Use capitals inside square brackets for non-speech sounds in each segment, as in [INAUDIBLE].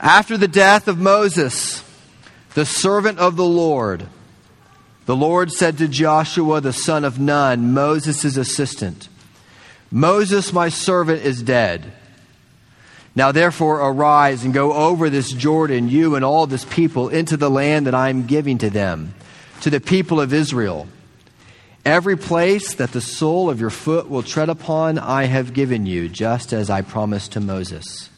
After the death of Moses, the servant of the Lord, the Lord said to Joshua, the son of Nun, Moses' assistant, Moses, my servant, is dead. Now therefore arise and go over this Jordan, you and all this people, into the land that I am giving to them, to the people of Israel. Every place that the sole of your foot will tread upon, I have given you, just as I promised to Moses.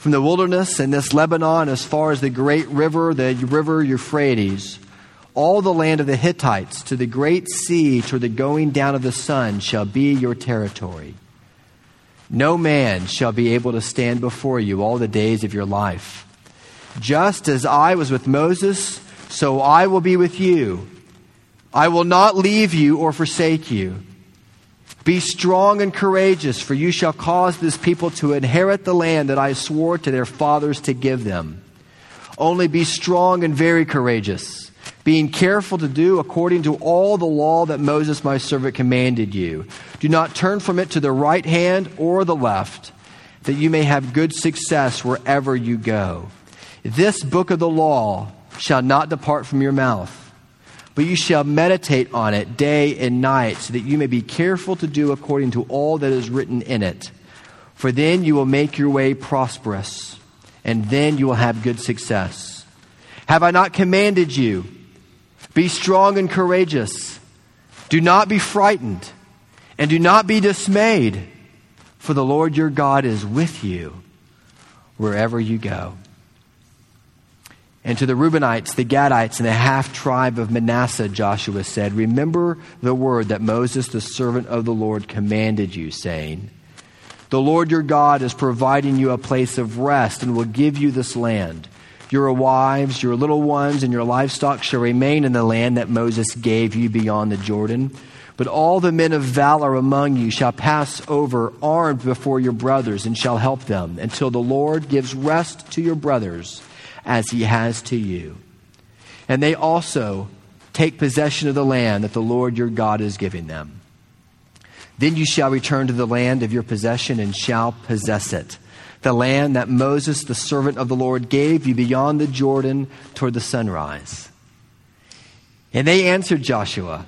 From the wilderness and this Lebanon, as far as the great river, the river Euphrates, all the land of the Hittites, to the great sea, to the going down of the sun, shall be your territory. No man shall be able to stand before you all the days of your life. Just as I was with Moses, so I will be with you. I will not leave you or forsake you. Be strong and courageous, for you shall cause this people to inherit the land that I swore to their fathers to give them. Only be strong and very courageous, being careful to do according to all the law that Moses my servant commanded you. Do not turn from it to the right hand or the left, that you may have good success wherever you go. This book of the law shall not depart from your mouth but you shall meditate on it day and night, so that you may be careful to do according to all that is written in it. For then you will make your way prosperous, and then you will have good success. Have I not commanded you? Be strong and courageous. Do not be frightened, and do not be dismayed, for the Lord your God is with you wherever you go. And to the Reubenites, the Gadites, and the half tribe of Manasseh, Joshua said, Remember the word that Moses, the servant of the Lord, commanded you, saying, The Lord your God is providing you a place of rest and will give you this land. Your wives, your little ones, and your livestock shall remain in the land that Moses gave you beyond the Jordan. But all the men of valor among you shall pass over armed before your brothers and shall help them until the Lord gives rest to your brothers as he has to you. And they also take possession of the land that the Lord your God is giving them. Then you shall return to the land of your possession and shall possess it. The land that Moses, the servant of the Lord, gave you beyond the Jordan toward the sunrise. And they answered Joshua,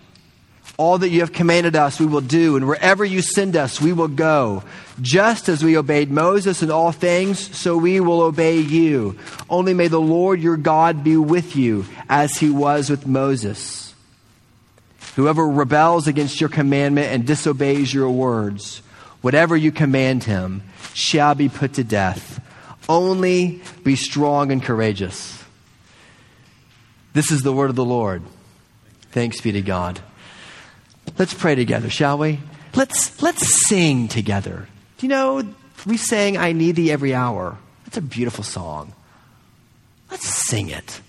all that you have commanded us, we will do, and wherever you send us, we will go. Just as we obeyed Moses in all things, so we will obey you. Only may the Lord your God be with you, as he was with Moses. Whoever rebels against your commandment and disobeys your words, whatever you command him, shall be put to death. Only be strong and courageous. This is the word of the Lord. Thanks be to God. Let's pray together, shall we? Let's, let's sing together. Do you know, we sang I Need Thee Every Hour. That's a beautiful song. Let's sing it.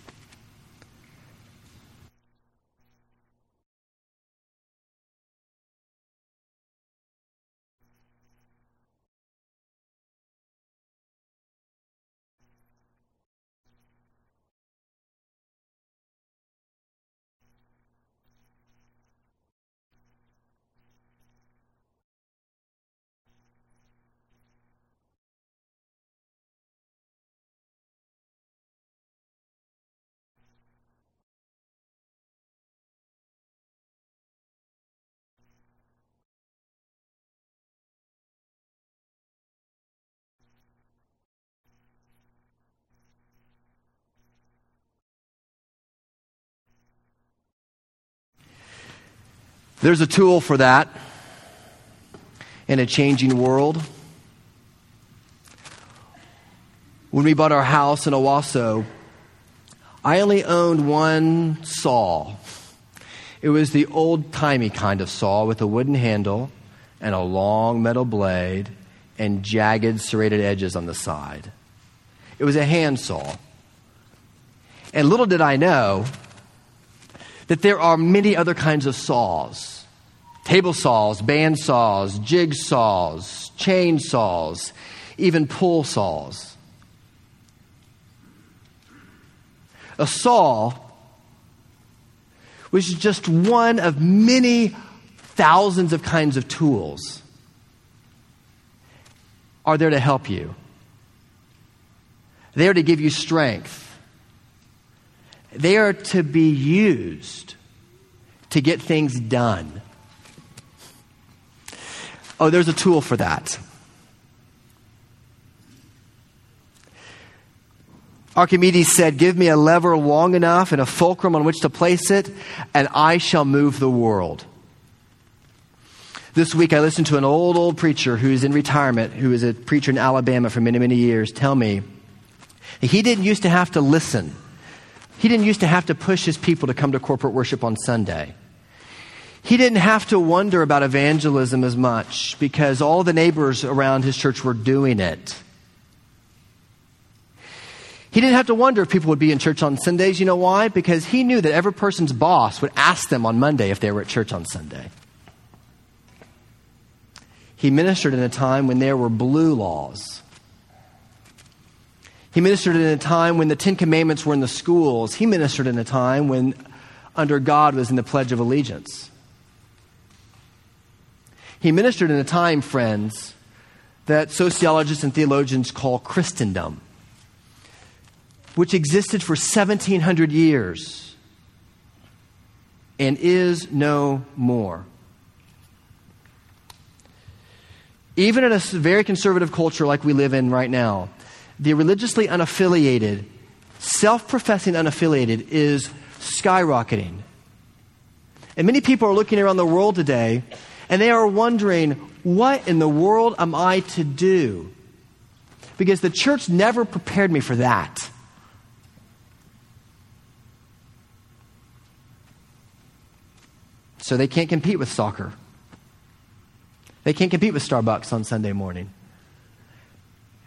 There's a tool for that in a changing world. When we bought our house in Owasso, I only owned one saw. It was the old timey kind of saw with a wooden handle and a long metal blade and jagged serrated edges on the side. It was a hand saw. And little did I know that there are many other kinds of saws table saws, band saws, jig saws, chain saws, even pull saws. A saw was just one of many thousands of kinds of tools are there to help you. They are to give you strength. They are to be used to get things done. Oh, there's a tool for that. Archimedes said, Give me a lever long enough and a fulcrum on which to place it, and I shall move the world. This week I listened to an old, old preacher who's in retirement, who is a preacher in Alabama for many, many years, tell me he didn't used to have to listen. He didn't used to have to push his people to come to corporate worship on Sunday. He didn't have to wonder about evangelism as much because all the neighbors around his church were doing it. He didn't have to wonder if people would be in church on Sundays. You know why? Because he knew that every person's boss would ask them on Monday if they were at church on Sunday. He ministered in a time when there were blue laws. He ministered in a time when the Ten Commandments were in the schools. He ministered in a time when under God was in the Pledge of Allegiance. He ministered in a time, friends, that sociologists and theologians call Christendom, which existed for 1700 years and is no more. Even in a very conservative culture like we live in right now, the religiously unaffiliated, self professing unaffiliated, is skyrocketing. And many people are looking around the world today and they are wondering, what in the world am I to do? Because the church never prepared me for that. So they can't compete with soccer. They can't compete with Starbucks on Sunday morning.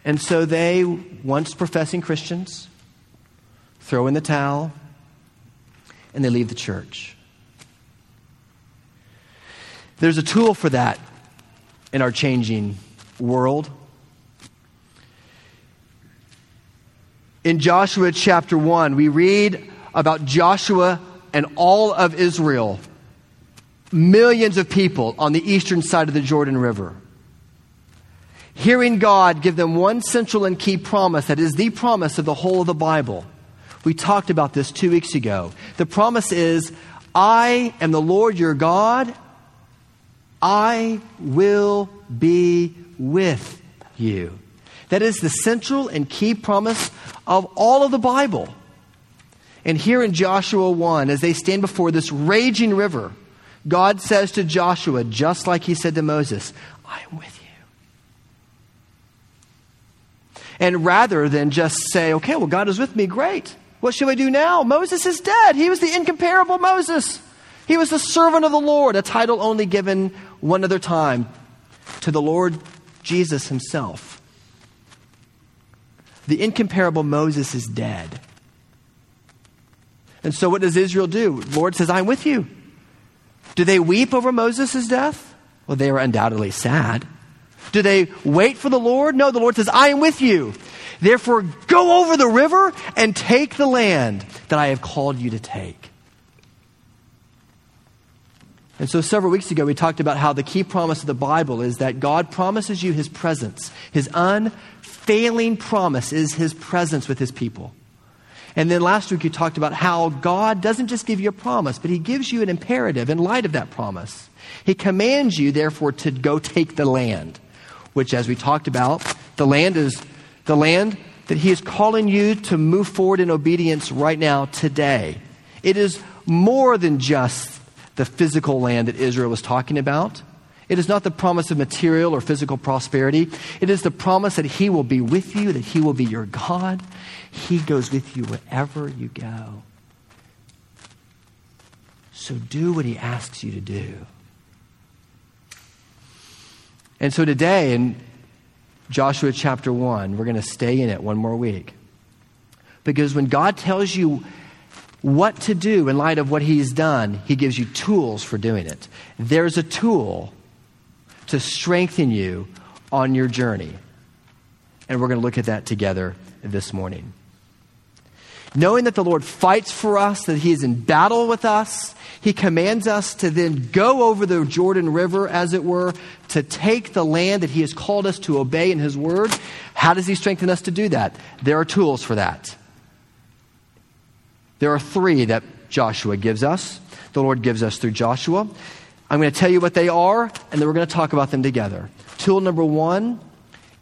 And so they, once professing Christians, throw in the towel and they leave the church. There's a tool for that in our changing world. In Joshua chapter 1, we read about Joshua and all of Israel millions of people on the eastern side of the Jordan River. Hearing God give them one central and key promise that is the promise of the whole of the Bible. We talked about this two weeks ago. The promise is, I am the Lord your God. I will be with you. That is the central and key promise of all of the Bible. And here in Joshua 1, as they stand before this raging river, God says to Joshua, just like he said to Moses, I am with you. And rather than just say, okay, well, God is with me, great. What should I do now? Moses is dead. He was the incomparable Moses. He was the servant of the Lord, a title only given one other time to the Lord Jesus himself. The incomparable Moses is dead. And so what does Israel do? The Lord says, I'm with you. Do they weep over Moses' death? Well, they are undoubtedly sad. Do they wait for the Lord? No, the Lord says, I am with you. Therefore, go over the river and take the land that I have called you to take. And so, several weeks ago, we talked about how the key promise of the Bible is that God promises you his presence. His unfailing promise is his presence with his people. And then last week you talked about how God doesn't just give you a promise, but He gives you an imperative in light of that promise. He commands you, therefore, to go take the land, which, as we talked about, the land is the land that He is calling you to move forward in obedience right now, today. It is more than just the physical land that Israel was talking about. It is not the promise of material or physical prosperity. It is the promise that He will be with you, that He will be your God. He goes with you wherever you go. So do what He asks you to do. And so today, in Joshua chapter 1, we're going to stay in it one more week. Because when God tells you what to do in light of what He's done, He gives you tools for doing it. There's a tool to strengthen you on your journey. And we're going to look at that together this morning. Knowing that the Lord fights for us, that He is in battle with us, He commands us to then go over the Jordan River, as it were, to take the land that He has called us to obey in His Word. How does He strengthen us to do that? There are tools for that. There are three that Joshua gives us, the Lord gives us through Joshua. I'm going to tell you what they are, and then we're going to talk about them together. Tool number one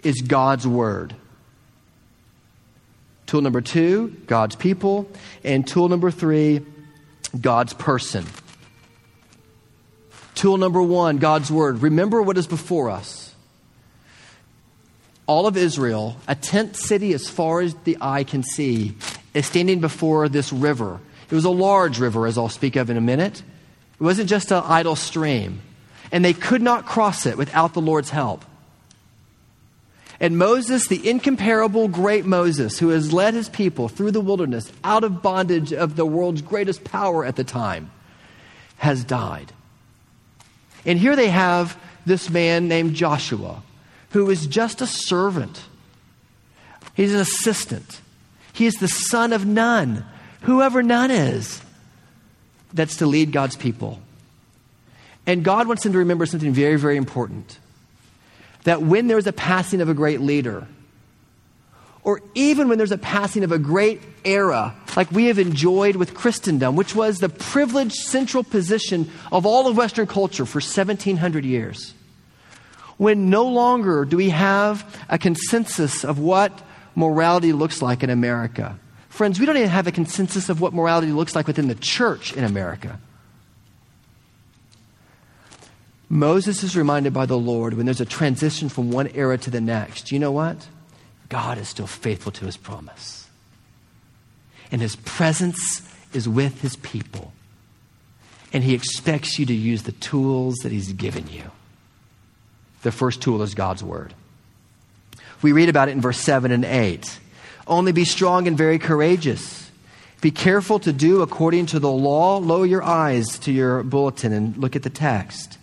is God's Word. Tool number two, God's people. And tool number three, God's person. Tool number one, God's Word. Remember what is before us. All of Israel, a tent city as far as the eye can see, is standing before this river. It was a large river, as I'll speak of in a minute. It wasn't just an idle stream. And they could not cross it without the Lord's help. And Moses, the incomparable great Moses, who has led his people through the wilderness out of bondage of the world's greatest power at the time, has died. And here they have this man named Joshua, who is just a servant. He's an assistant. He is the son of Nun, whoever Nun is, that's to lead God's people. And God wants him to remember something very, very important that when there's a passing of a great leader, or even when there's a passing of a great era, like we have enjoyed with Christendom, which was the privileged central position of all of Western culture for 1700 years, when no longer do we have a consensus of what morality looks like in America. Friends, we don't even have a consensus of what morality looks like within the church in America. Moses is reminded by the Lord when there's a transition from one era to the next. You know what? God is still faithful to his promise. And his presence is with his people. And he expects you to use the tools that he's given you. The first tool is God's word. We read about it in verse 7 and 8. Only be strong and very courageous. Be careful to do according to the law. Lower your eyes to your bulletin and look at the text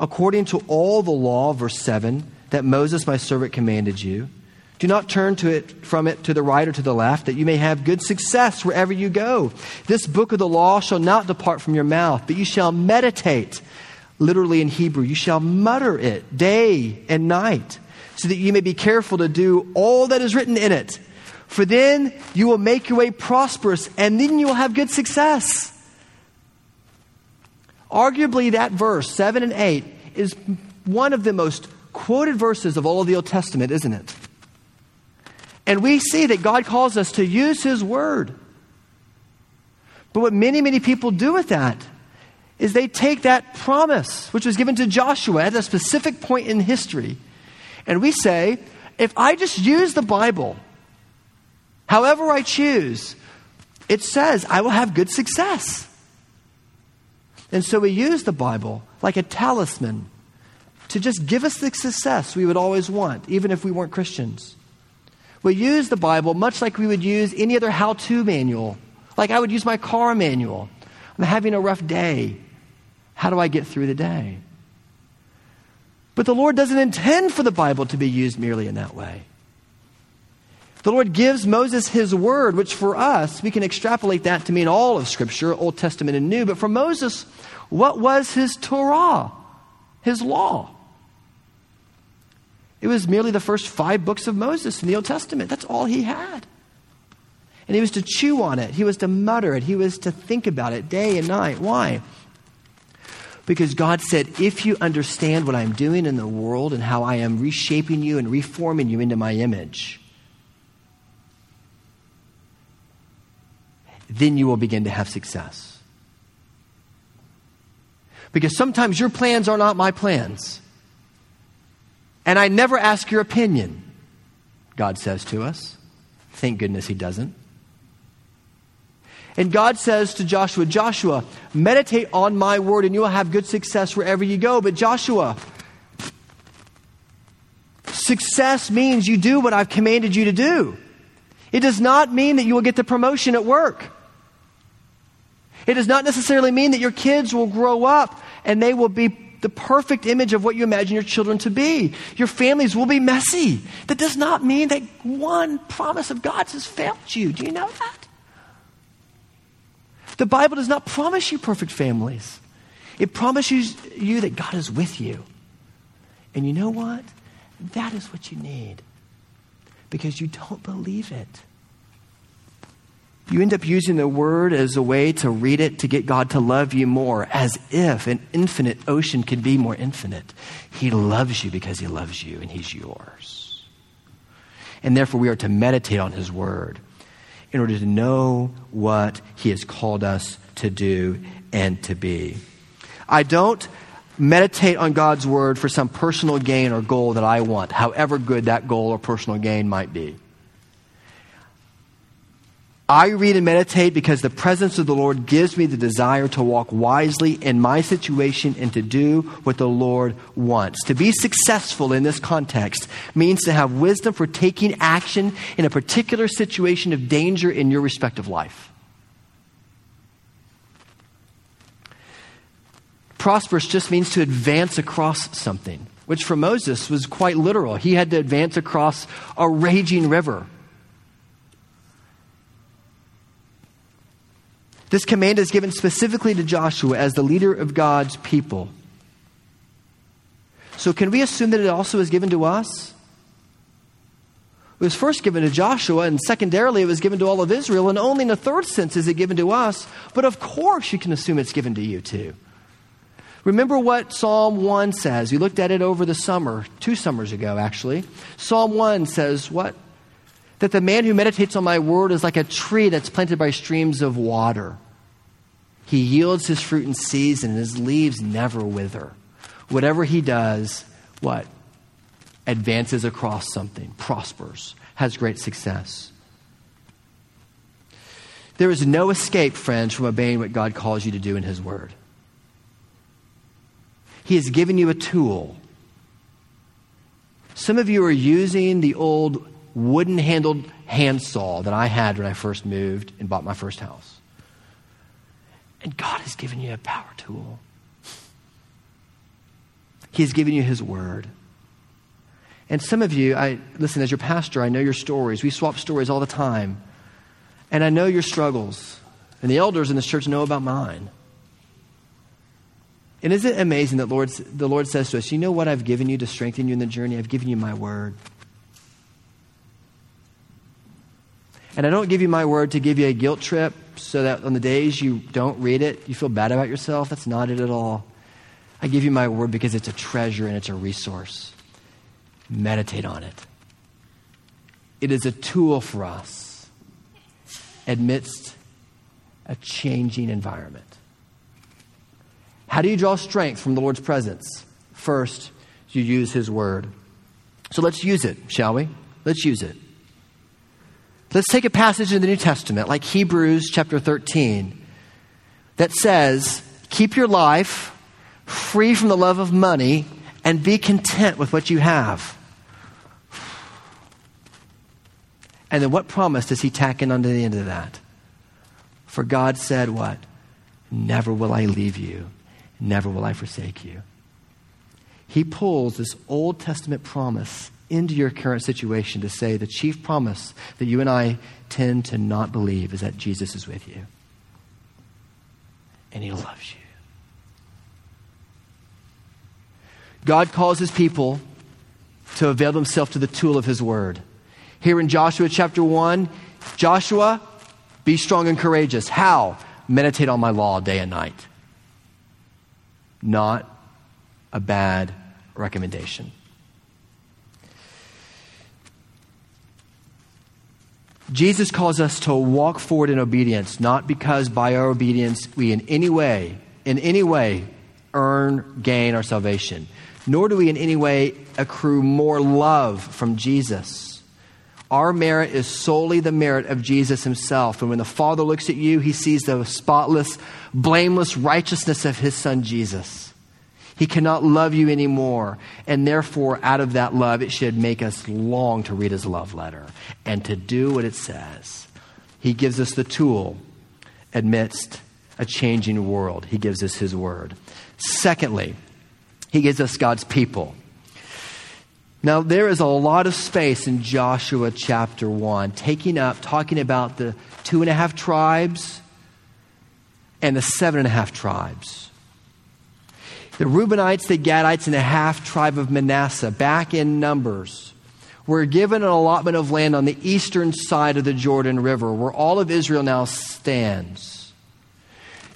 according to all the law, verse 7, that Moses my servant commanded you. Do not turn to it from it to the right or to the left, that you may have good success wherever you go. This book of the law shall not depart from your mouth, but you shall meditate, literally in Hebrew, you shall mutter it day and night, so that you may be careful to do all that is written in it. For then you will make your way prosperous, and then you will have good success. Arguably, that verse, 7 and 8, is one of the most quoted verses of all of the Old Testament, isn't it? And we see that God calls us to use His Word. But what many, many people do with that is they take that promise, which was given to Joshua at a specific point in history, and we say, if I just use the Bible, however I choose, it says I will have good success. And so we use the Bible like a talisman to just give us the success we would always want, even if we weren't Christians. We use the Bible much like we would use any other how to manual. Like I would use my car manual. I'm having a rough day. How do I get through the day? But the Lord doesn't intend for the Bible to be used merely in that way. The Lord gives Moses his word, which for us, we can extrapolate that to mean all of Scripture, Old Testament and New. But for Moses, what was his Torah, his law? It was merely the first five books of Moses in the Old Testament. That's all he had. And he was to chew on it, he was to mutter it, he was to think about it day and night. Why? Because God said, if you understand what I'm doing in the world and how I am reshaping you and reforming you into my image, then you will begin to have success. Because sometimes your plans are not my plans. And I never ask your opinion, God says to us. Thank goodness He doesn't. And God says to Joshua, Joshua, meditate on my word and you will have good success wherever you go. But Joshua, success means you do what I've commanded you to do. It does not mean that you will get the promotion at work. It does not necessarily mean that your kids will grow up and they will be the perfect image of what you imagine your children to be. Your families will be messy. That does not mean that one promise of God's has failed you. Do you know that? The Bible does not promise you perfect families. It promises you that God is with you. And you know what? That is what you need because you don't believe it. You end up using the word as a way to read it to get God to love you more, as if an infinite ocean could be more infinite. He loves you because he loves you and he's yours. And therefore, we are to meditate on his word in order to know what he has called us to do and to be. I don't meditate on God's word for some personal gain or goal that I want, however good that goal or personal gain might be. I read and meditate because the presence of the Lord gives me the desire to walk wisely in my situation and to do what the Lord wants. To be successful in this context means to have wisdom for taking action in a particular situation of danger in your respective life. Prosperous just means to advance across something, which for Moses was quite literal. He had to advance across a raging river. This command is given specifically to Joshua as the leader of God's people. So, can we assume that it also is given to us? It was first given to Joshua, and secondarily, it was given to all of Israel, and only in the third sense is it given to us. But of course, you can assume it's given to you too. Remember what Psalm 1 says. We looked at it over the summer, two summers ago, actually. Psalm 1 says, What? That the man who meditates on my word is like a tree that's planted by streams of water. He yields his fruit in season, and his leaves never wither. Whatever he does, what? Advances across something, prospers, has great success. There is no escape, friends, from obeying what God calls you to do in his word. He has given you a tool. Some of you are using the old wooden handled handsaw that I had when I first moved and bought my first house. And God has given you a power tool. He has given you His Word. And some of you, I listen, as your pastor, I know your stories. We swap stories all the time. And I know your struggles. And the elders in this church know about mine. And isn't it amazing that Lord, the Lord says to us, You know what I've given you to strengthen you in the journey? I've given you my word. And I don't give you my word to give you a guilt trip so that on the days you don't read it, you feel bad about yourself. That's not it at all. I give you my word because it's a treasure and it's a resource. Meditate on it. It is a tool for us amidst a changing environment. How do you draw strength from the Lord's presence? First, you use His word. So let's use it, shall we? Let's use it. Let's take a passage in the New Testament, like Hebrews chapter 13, that says, Keep your life free from the love of money and be content with what you have. And then what promise does he tack in onto the end of that? For God said, What? Never will I leave you, never will I forsake you. He pulls this Old Testament promise into your current situation to say the chief promise that you and I tend to not believe is that Jesus is with you and he loves you. God calls his people to avail themselves to the tool of his word. Here in Joshua chapter 1, Joshua, be strong and courageous. How? Meditate on my law day and night. Not a bad recommendation. Jesus calls us to walk forward in obedience, not because by our obedience we in any way, in any way, earn, gain our salvation, nor do we in any way accrue more love from Jesus. Our merit is solely the merit of Jesus himself. And when the Father looks at you, he sees the spotless, blameless righteousness of his Son Jesus. He cannot love you anymore. And therefore, out of that love, it should make us long to read his love letter and to do what it says. He gives us the tool amidst a changing world. He gives us his word. Secondly, he gives us God's people. Now, there is a lot of space in Joshua chapter 1, taking up, talking about the two and a half tribes and the seven and a half tribes. The Reubenites, the Gadites, and the half tribe of Manasseh, back in Numbers, were given an allotment of land on the eastern side of the Jordan River, where all of Israel now stands.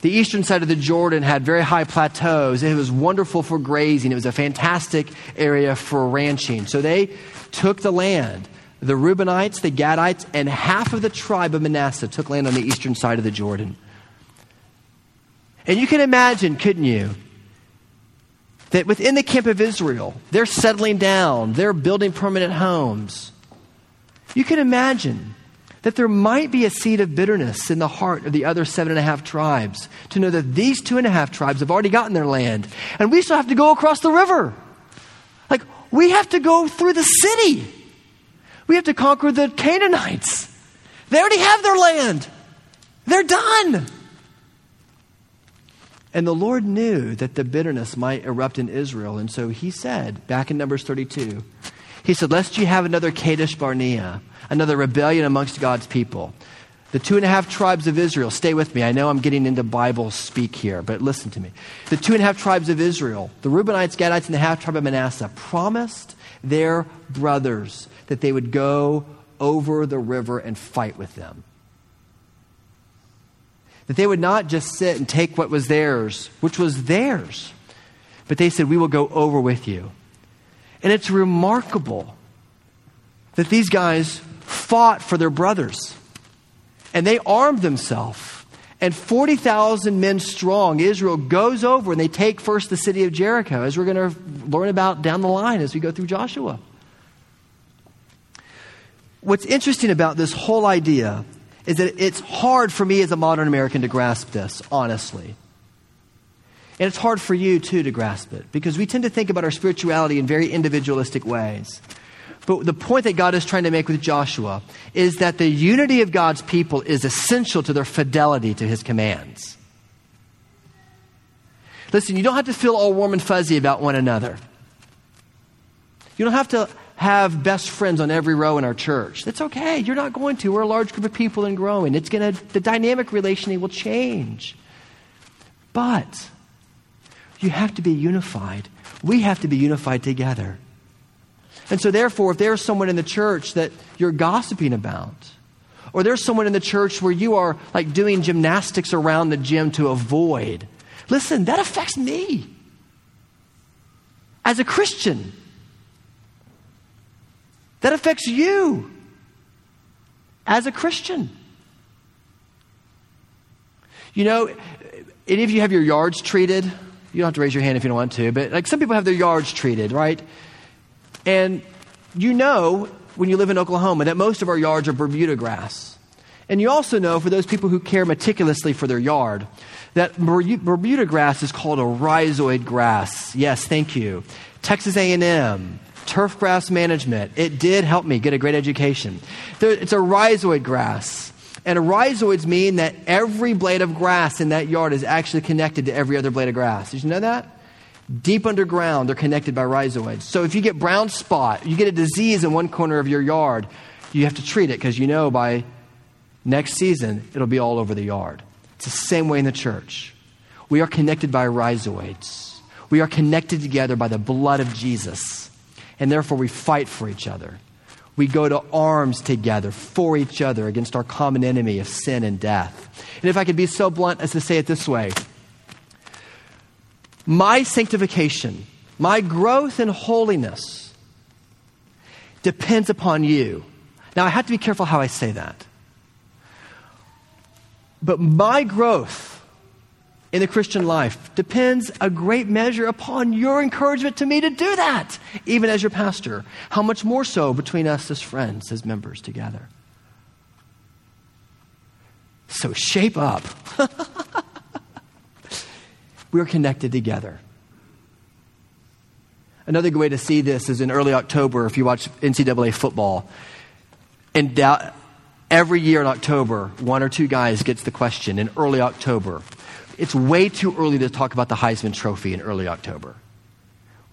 The eastern side of the Jordan had very high plateaus. It was wonderful for grazing. It was a fantastic area for ranching. So they took the land. The Reubenites, the Gadites, and half of the tribe of Manasseh took land on the eastern side of the Jordan. And you can imagine, couldn't you, that within the camp of Israel, they're settling down, they're building permanent homes. You can imagine that there might be a seed of bitterness in the heart of the other seven and a half tribes to know that these two and a half tribes have already gotten their land, and we still have to go across the river. Like, we have to go through the city. We have to conquer the Canaanites. They already have their land. They're done. And the Lord knew that the bitterness might erupt in Israel. And so he said, back in Numbers 32, he said, Lest you have another Kadesh Barnea, another rebellion amongst God's people. The two and a half tribes of Israel, stay with me. I know I'm getting into Bible speak here, but listen to me. The two and a half tribes of Israel, the Reubenites, Gadites, and the half tribe of Manasseh, promised their brothers that they would go over the river and fight with them. That they would not just sit and take what was theirs, which was theirs, but they said, We will go over with you. And it's remarkable that these guys fought for their brothers and they armed themselves. And 40,000 men strong, Israel goes over and they take first the city of Jericho, as we're going to learn about down the line as we go through Joshua. What's interesting about this whole idea is that it's hard for me as a modern American to grasp this, honestly. And it's hard for you, too, to grasp it because we tend to think about our spirituality in very individualistic ways. But the point that God is trying to make with Joshua is that the unity of God's people is essential to their fidelity to his commands. Listen, you don't have to feel all warm and fuzzy about one another. You don't have to have best friends on every row in our church. That's okay. You're not going to. We're a large group of people and growing. It's going to, the dynamic relationship will change. But you have to be unified. We have to be unified together. And so, therefore, if there's someone in the church that you're gossiping about, or there's someone in the church where you are like doing gymnastics around the gym to avoid, listen, that affects me. As a Christian, that affects you as a Christian. You know, any of you have your yards treated? You don't have to raise your hand if you don't want to, but like some people have their yards treated, right? And you know, when you live in Oklahoma, that most of our yards are Bermuda grass. And you also know, for those people who care meticulously for their yard, that Bermuda grass is called a rhizoid grass. Yes, thank you. Texas A&M, turf grass management. It did help me get a great education. It's a rhizoid grass. And rhizoids mean that every blade of grass in that yard is actually connected to every other blade of grass. Did you know that? Deep underground, they're connected by rhizoids. So if you get brown spot, you get a disease in one corner of your yard, you have to treat it because you know by next season it'll be all over the yard. It's the same way in the church. We are connected by rhizoids. We are connected together by the blood of Jesus and therefore we fight for each other. We go to arms together for each other against our common enemy of sin and death. And if I could be so blunt as to say it this way my sanctification, my growth in holiness depends upon you. Now, I have to be careful how I say that. But my growth in the Christian life depends a great measure upon your encouragement to me to do that, even as your pastor. How much more so between us as friends, as members together? So shape up. [LAUGHS] We're connected together. Another good way to see this is in early October, if you watch NCAA football. And every year in October, one or two guys gets the question in early October it's way too early to talk about the Heisman Trophy in early October.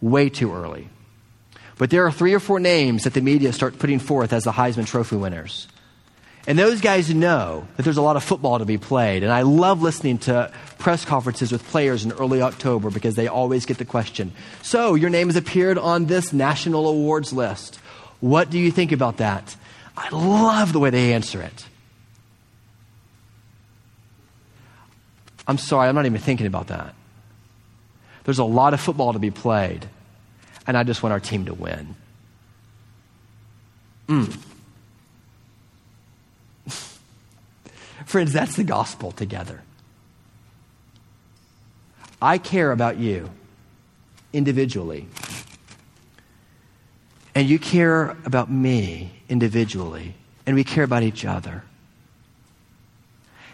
Way too early. But there are three or four names that the media start putting forth as the Heisman Trophy winners. And those guys know that there's a lot of football to be played. And I love listening to press conferences with players in early October because they always get the question So, your name has appeared on this national awards list. What do you think about that? I love the way they answer it. I'm sorry, I'm not even thinking about that. There's a lot of football to be played, and I just want our team to win. Mm. [LAUGHS] Friends, that's the gospel together. I care about you individually, and you care about me individually, and we care about each other.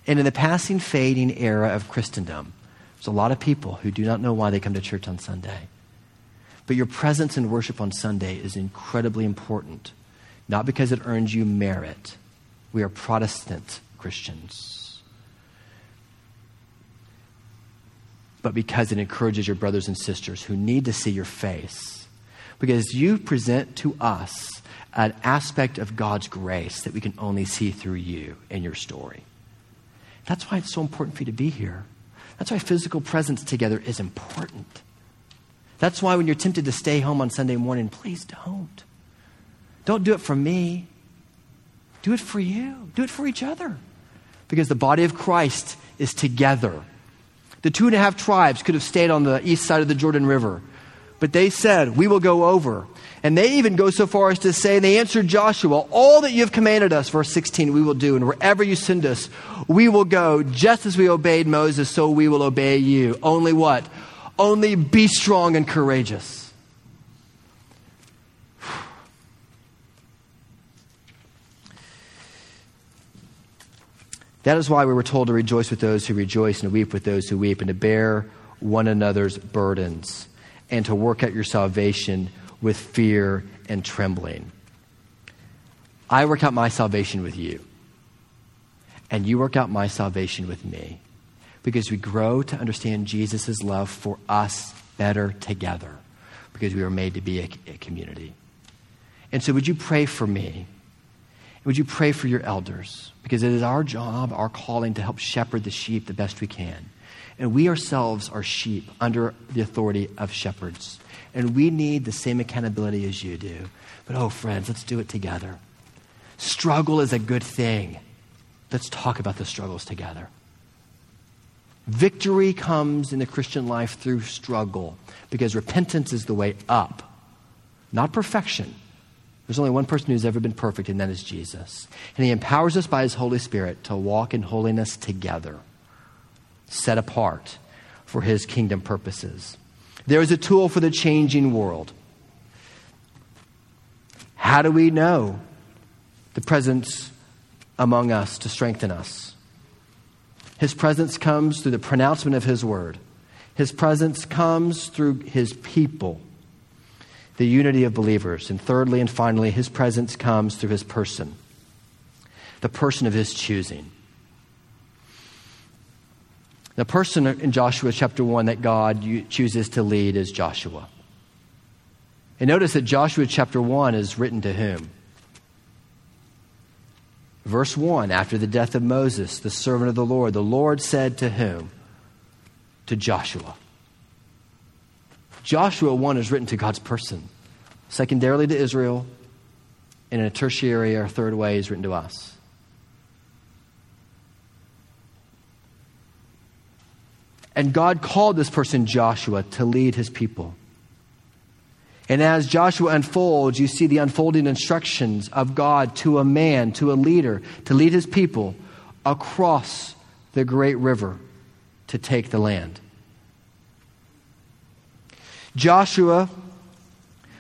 And in the passing, fading era of Christendom, there's a lot of people who do not know why they come to church on Sunday. But your presence in worship on Sunday is incredibly important, not because it earns you merit. We are Protestant Christians. But because it encourages your brothers and sisters who need to see your face. Because you present to us an aspect of God's grace that we can only see through you and your story. That's why it's so important for you to be here. That's why physical presence together is important. That's why when you're tempted to stay home on Sunday morning, please don't. Don't do it for me. Do it for you. Do it for each other. Because the body of Christ is together. The two and a half tribes could have stayed on the east side of the Jordan River, but they said, We will go over. And they even go so far as to say, they answered Joshua, All that you have commanded us, verse 16, we will do, and wherever you send us, we will go. Just as we obeyed Moses, so we will obey you. Only what? Only be strong and courageous. That is why we were told to rejoice with those who rejoice and to weep with those who weep, and to bear one another's burdens, and to work out your salvation with fear and trembling. I work out my salvation with you, and you work out my salvation with me, because we grow to understand Jesus' love for us better together, because we were made to be a, a community. And so, would you pray for me? Would you pray for your elders? Because it is our job, our calling to help shepherd the sheep the best we can. And we ourselves are sheep under the authority of shepherds. And we need the same accountability as you do. But oh, friends, let's do it together. Struggle is a good thing. Let's talk about the struggles together. Victory comes in the Christian life through struggle because repentance is the way up, not perfection. There's only one person who's ever been perfect, and that is Jesus. And he empowers us by his Holy Spirit to walk in holiness together, set apart for his kingdom purposes. There is a tool for the changing world. How do we know the presence among us to strengthen us? His presence comes through the pronouncement of His word. His presence comes through His people, the unity of believers. And thirdly and finally, His presence comes through His person, the person of His choosing. The person in Joshua chapter 1 that God chooses to lead is Joshua. And notice that Joshua chapter 1 is written to whom? Verse 1 After the death of Moses, the servant of the Lord, the Lord said to whom? To Joshua. Joshua 1 is written to God's person, secondarily to Israel, and in a tertiary or third way is written to us. And God called this person Joshua to lead his people. And as Joshua unfolds, you see the unfolding instructions of God to a man, to a leader, to lead his people across the great river to take the land. Joshua,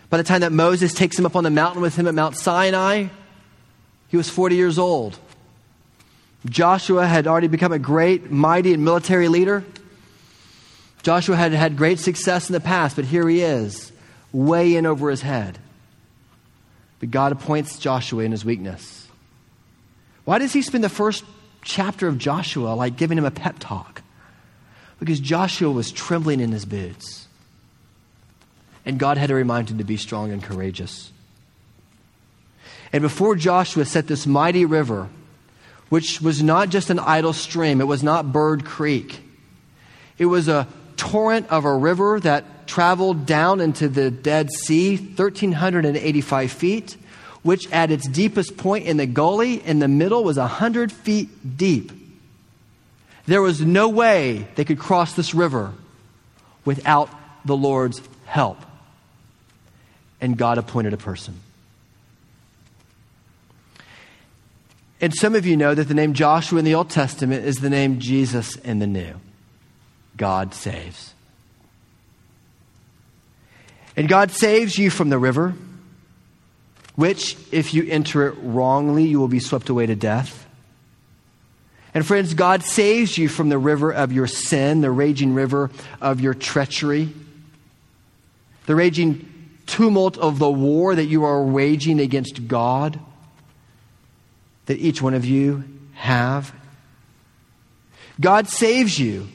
by the time that Moses takes him up on the mountain with him at Mount Sinai, he was 40 years old. Joshua had already become a great, mighty, and military leader. Joshua had had great success in the past, but here he is, way in over his head. But God appoints Joshua in his weakness. Why does he spend the first chapter of Joshua like giving him a pep talk? Because Joshua was trembling in his boots. And God had to remind him to be strong and courageous. And before Joshua set this mighty river which was not just an idle stream, it was not Bird Creek. It was a torrent of a river that traveled down into the Dead Sea, 1,385 feet, which at its deepest point in the gully in the middle was 100 feet deep. There was no way they could cross this river without the Lord's help. And God appointed a person. And some of you know that the name Joshua in the Old Testament is the name Jesus in the New. God saves. And God saves you from the river, which, if you enter it wrongly, you will be swept away to death. And friends, God saves you from the river of your sin, the raging river of your treachery, the raging tumult of the war that you are waging against God, that each one of you have. God saves you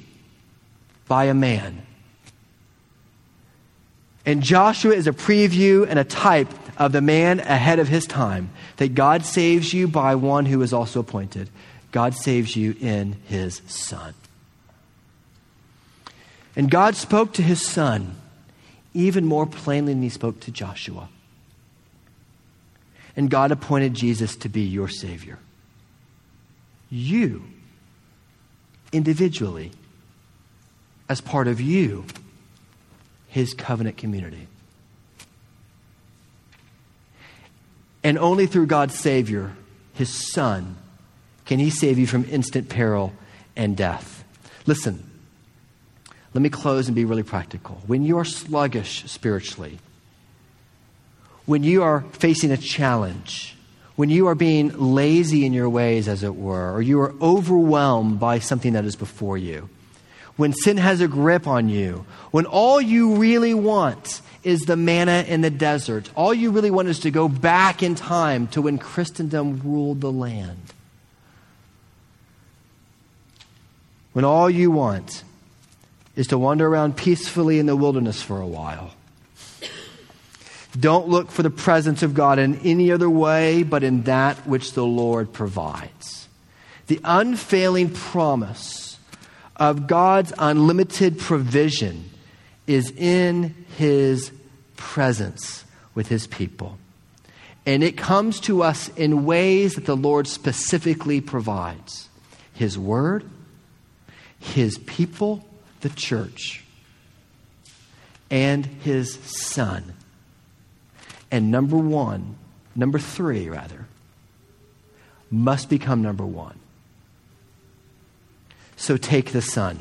by a man. And Joshua is a preview and a type of the man ahead of his time, that God saves you by one who is also appointed. God saves you in his Son. And God spoke to his Son even more plainly than he spoke to Joshua. And God appointed Jesus to be your Savior. You, individually, as part of you, his covenant community. And only through God's Savior, his Son, can he save you from instant peril and death? Listen, let me close and be really practical. When you are sluggish spiritually, when you are facing a challenge, when you are being lazy in your ways, as it were, or you are overwhelmed by something that is before you, when sin has a grip on you, when all you really want is the manna in the desert, all you really want is to go back in time to when Christendom ruled the land. When all you want is to wander around peacefully in the wilderness for a while. Don't look for the presence of God in any other way but in that which the Lord provides. The unfailing promise of God's unlimited provision is in his presence with his people. And it comes to us in ways that the Lord specifically provides His Word, His people, the church, and His Son. And number one, number three, rather, must become number one. So take the Son.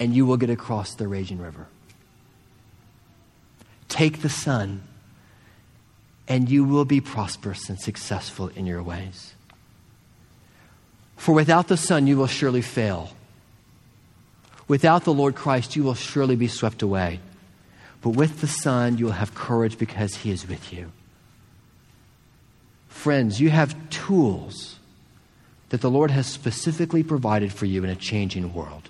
And you will get across the raging river. Take the Son, and you will be prosperous and successful in your ways. For without the Son, you will surely fail. Without the Lord Christ, you will surely be swept away. But with the Son, you will have courage because He is with you. Friends, you have tools that the Lord has specifically provided for you in a changing world.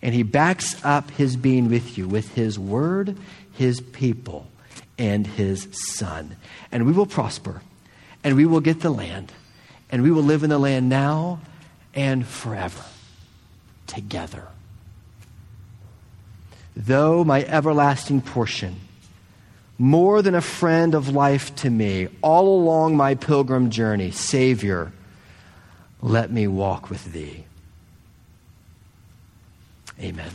And He backs up His being with you with His Word, His people, and His Son. And we will prosper, and we will get the land, and we will live in the land now and forever together. Though my everlasting portion, more than a friend of life to me, all along my pilgrim journey, Savior, let me walk with thee. Amen.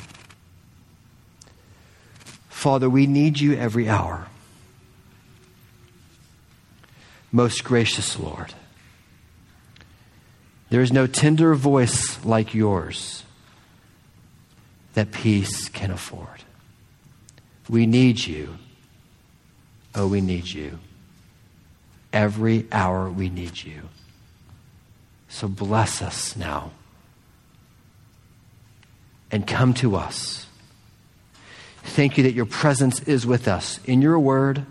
Father, we need you every hour. Most gracious Lord, there is no tender voice like yours that peace can afford. We need you. Oh, we need you. Every hour we need you. So bless us now and come to us. Thank you that your presence is with us in your word,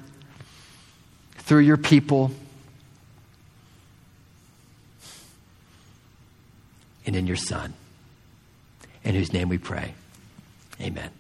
through your people, and in your Son, in whose name we pray. Amen.